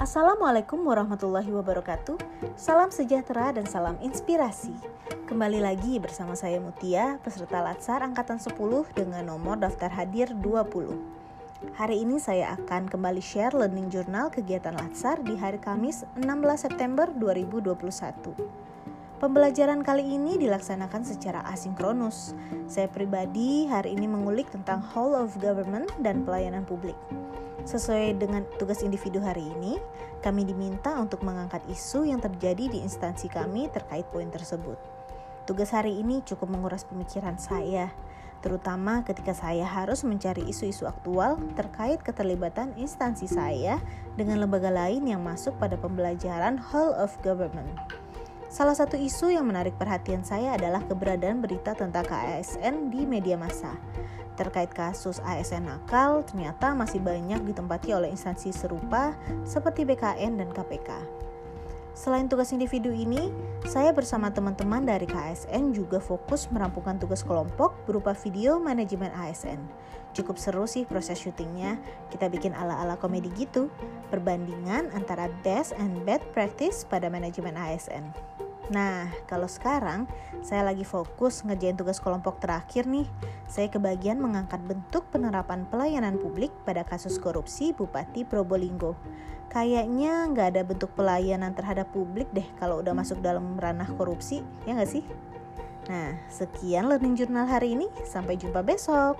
Assalamualaikum warahmatullahi wabarakatuh. Salam sejahtera dan salam inspirasi. Kembali lagi bersama saya Mutia Peserta Latsar Angkatan 10 dengan nomor daftar hadir 20 Hari ini saya akan kembali share learning journal kegiatan Latsar di hari Kamis 16 September 2021 Pembelajaran kali ini dilaksanakan secara asinkronus. Saya pribadi hari ini mengulik tentang whole of government dan pelayanan publik. Sesuai dengan tugas individu hari ini, kami diminta untuk mengangkat isu yang terjadi di instansi kami terkait poin tersebut. Tugas hari ini cukup menguras pemikiran saya, terutama ketika saya harus mencari isu-isu aktual terkait keterlibatan instansi saya dengan lembaga lain yang masuk pada pembelajaran whole of government. Salah satu isu yang menarik perhatian saya adalah keberadaan berita tentang KASN di media massa. Terkait kasus ASN nakal, ternyata masih banyak ditempati oleh instansi serupa seperti BKN dan KPK. Selain tugas individu ini, saya bersama teman-teman dari KSN juga fokus merampungkan tugas kelompok berupa video manajemen ASN. Cukup seru sih proses syutingnya, kita bikin ala-ala komedi gitu, perbandingan antara best and bad practice pada manajemen ASN. Nah, kalau sekarang saya lagi fokus ngerjain tugas kelompok terakhir nih. Saya kebagian mengangkat bentuk penerapan pelayanan publik pada kasus korupsi Bupati Probolinggo. Kayaknya nggak ada bentuk pelayanan terhadap publik deh kalau udah masuk dalam ranah korupsi, ya nggak sih? Nah, sekian learning journal hari ini. Sampai jumpa besok.